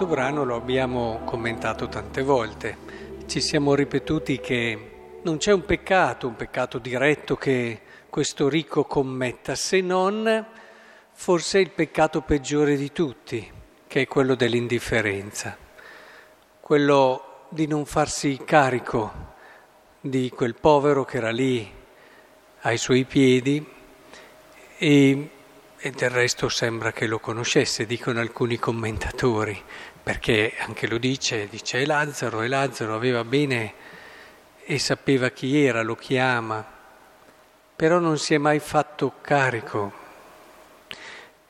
questo brano lo abbiamo commentato tante volte. Ci siamo ripetuti che non c'è un peccato, un peccato diretto che questo ricco commetta, se non forse il peccato peggiore di tutti, che è quello dell'indifferenza, quello di non farsi carico di quel povero che era lì ai suoi piedi e e del resto sembra che lo conoscesse, dicono alcuni commentatori, perché anche lo dice, dice Lazzaro, e Lazzaro aveva bene e sapeva chi era, lo chiama, però non si è mai fatto carico.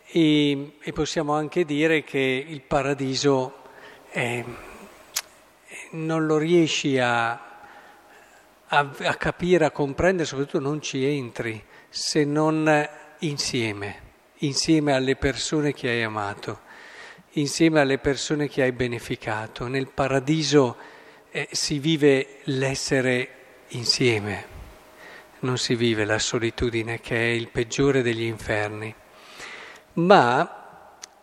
E, e possiamo anche dire che il paradiso è, non lo riesci a, a, a capire, a comprendere, soprattutto non ci entri se non insieme insieme alle persone che hai amato, insieme alle persone che hai beneficato. Nel paradiso eh, si vive l'essere insieme, non si vive la solitudine che è il peggiore degli inferni. Ma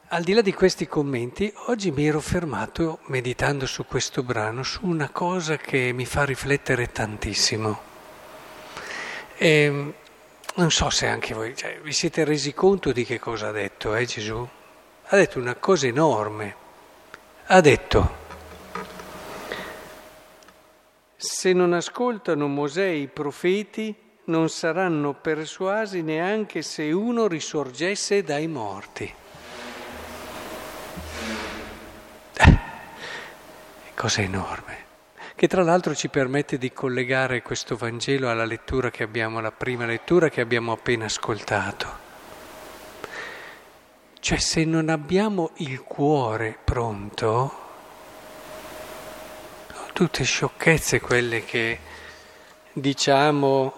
al di là di questi commenti, oggi mi ero fermato, meditando su questo brano, su una cosa che mi fa riflettere tantissimo. E, ehm, non so se anche voi cioè, vi siete resi conto di che cosa ha detto eh, Gesù. Ha detto una cosa enorme. Ha detto, se non ascoltano Mosè i profeti, non saranno persuasi neanche se uno risorgesse dai morti. Eh, cosa enorme che tra l'altro ci permette di collegare questo Vangelo alla lettura che abbiamo, la prima lettura che abbiamo appena ascoltato. Cioè se non abbiamo il cuore pronto, tutte sciocchezze quelle che diciamo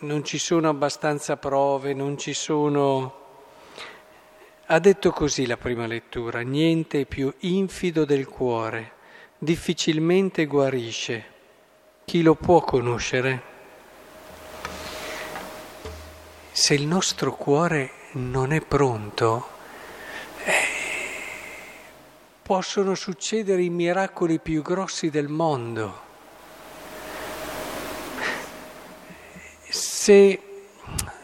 non ci sono abbastanza prove, non ci sono... Ha detto così la prima lettura, niente più infido del cuore difficilmente guarisce. Chi lo può conoscere? Se il nostro cuore non è pronto, eh, possono succedere i miracoli più grossi del mondo. Se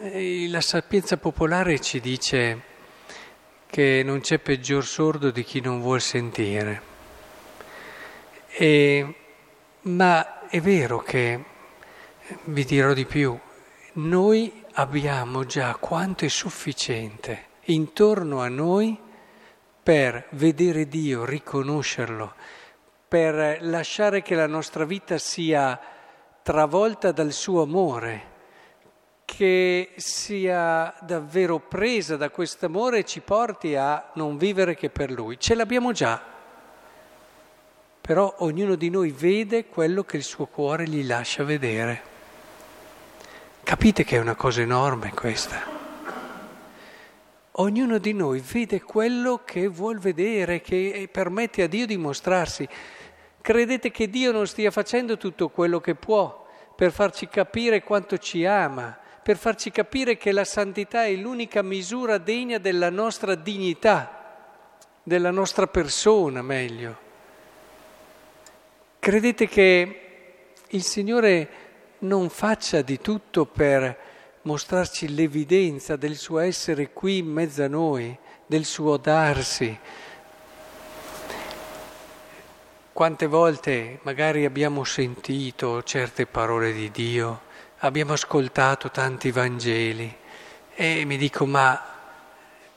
eh, la sapienza popolare ci dice che non c'è peggior sordo di chi non vuol sentire, e, ma è vero che, vi dirò di più, noi abbiamo già quanto è sufficiente intorno a noi per vedere Dio, riconoscerlo, per lasciare che la nostra vita sia travolta dal suo amore, che sia davvero presa da questo amore e ci porti a non vivere che per Lui. Ce l'abbiamo già però ognuno di noi vede quello che il suo cuore gli lascia vedere. Capite che è una cosa enorme questa? Ognuno di noi vede quello che vuol vedere, che permette a Dio di mostrarsi. Credete che Dio non stia facendo tutto quello che può per farci capire quanto ci ama, per farci capire che la santità è l'unica misura degna della nostra dignità, della nostra persona meglio. Credete che il Signore non faccia di tutto per mostrarci l'evidenza del suo essere qui in mezzo a noi, del suo darsi. Quante volte magari abbiamo sentito certe parole di Dio, abbiamo ascoltato tanti Vangeli e mi dico ma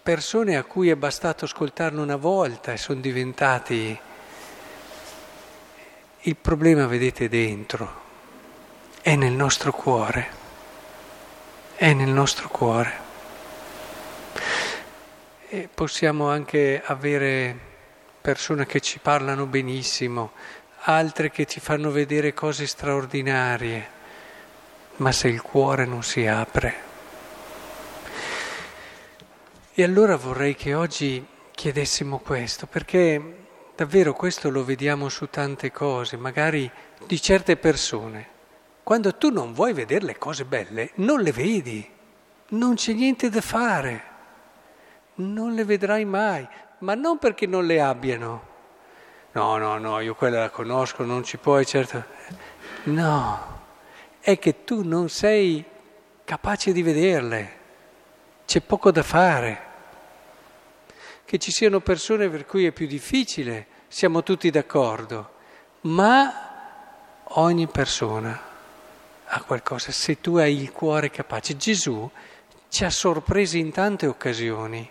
persone a cui è bastato ascoltarne una volta e sono diventati il problema, vedete, dentro, è nel nostro cuore, è nel nostro cuore. E possiamo anche avere persone che ci parlano benissimo, altre che ci fanno vedere cose straordinarie, ma se il cuore non si apre. E allora vorrei che oggi chiedessimo questo, perché Davvero questo lo vediamo su tante cose, magari di certe persone. Quando tu non vuoi vedere le cose belle, non le vedi, non c'è niente da fare, non le vedrai mai, ma non perché non le abbiano. No, no, no, io quella la conosco, non ci puoi, certo. No, è che tu non sei capace di vederle, c'è poco da fare. Che ci siano persone per cui è più difficile, siamo tutti d'accordo, ma ogni persona ha qualcosa, se tu hai il cuore capace. Gesù ci ha sorpresi in tante occasioni,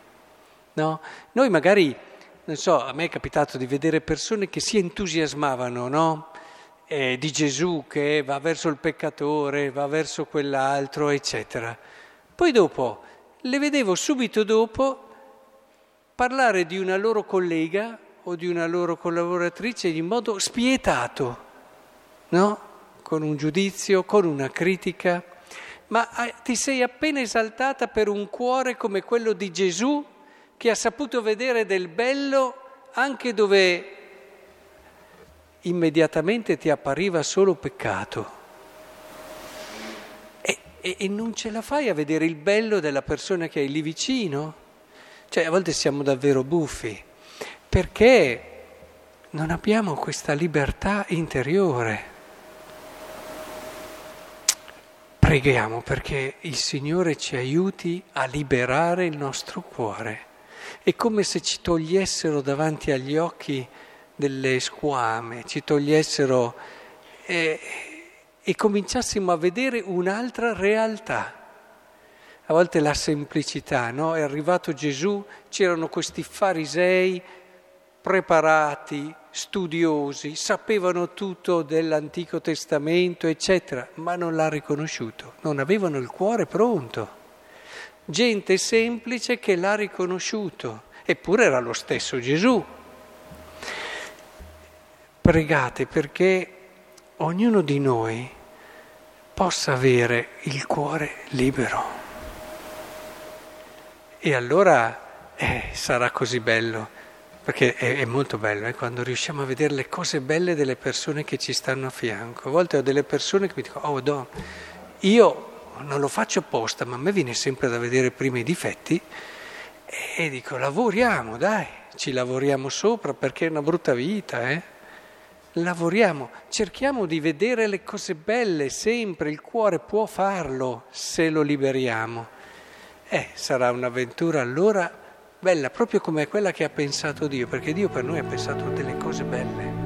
no? Noi magari, non so, a me è capitato di vedere persone che si entusiasmavano, no? Eh, di Gesù che va verso il peccatore, va verso quell'altro, eccetera. Poi dopo, le vedevo subito dopo parlare di una loro collega o di una loro collaboratrice in modo spietato, no? Con un giudizio, con una critica. Ma ah, ti sei appena esaltata per un cuore come quello di Gesù che ha saputo vedere del bello anche dove immediatamente ti appariva solo peccato. E, e, e non ce la fai a vedere il bello della persona che hai lì vicino? Cioè a volte siamo davvero buffi, perché non abbiamo questa libertà interiore. Preghiamo perché il Signore ci aiuti a liberare il nostro cuore. È come se ci togliessero davanti agli occhi delle squame, ci togliessero e, e cominciassimo a vedere un'altra realtà a volte la semplicità, no? È arrivato Gesù, c'erano questi farisei preparati, studiosi, sapevano tutto dell'Antico Testamento, eccetera, ma non l'ha riconosciuto, non avevano il cuore pronto. Gente semplice che l'ha riconosciuto, eppure era lo stesso Gesù. Pregate perché ognuno di noi possa avere il cuore libero. E allora eh, sarà così bello, perché è, è molto bello eh, quando riusciamo a vedere le cose belle delle persone che ci stanno a fianco. A volte ho delle persone che mi dicono, oh Don, io non lo faccio apposta, ma a me viene sempre da vedere prima i difetti e dico, lavoriamo, dai, ci lavoriamo sopra perché è una brutta vita, eh? Lavoriamo, cerchiamo di vedere le cose belle sempre, il cuore può farlo se lo liberiamo. Eh, sarà un'avventura allora bella, proprio come quella che ha pensato Dio, perché Dio per noi ha pensato delle cose belle.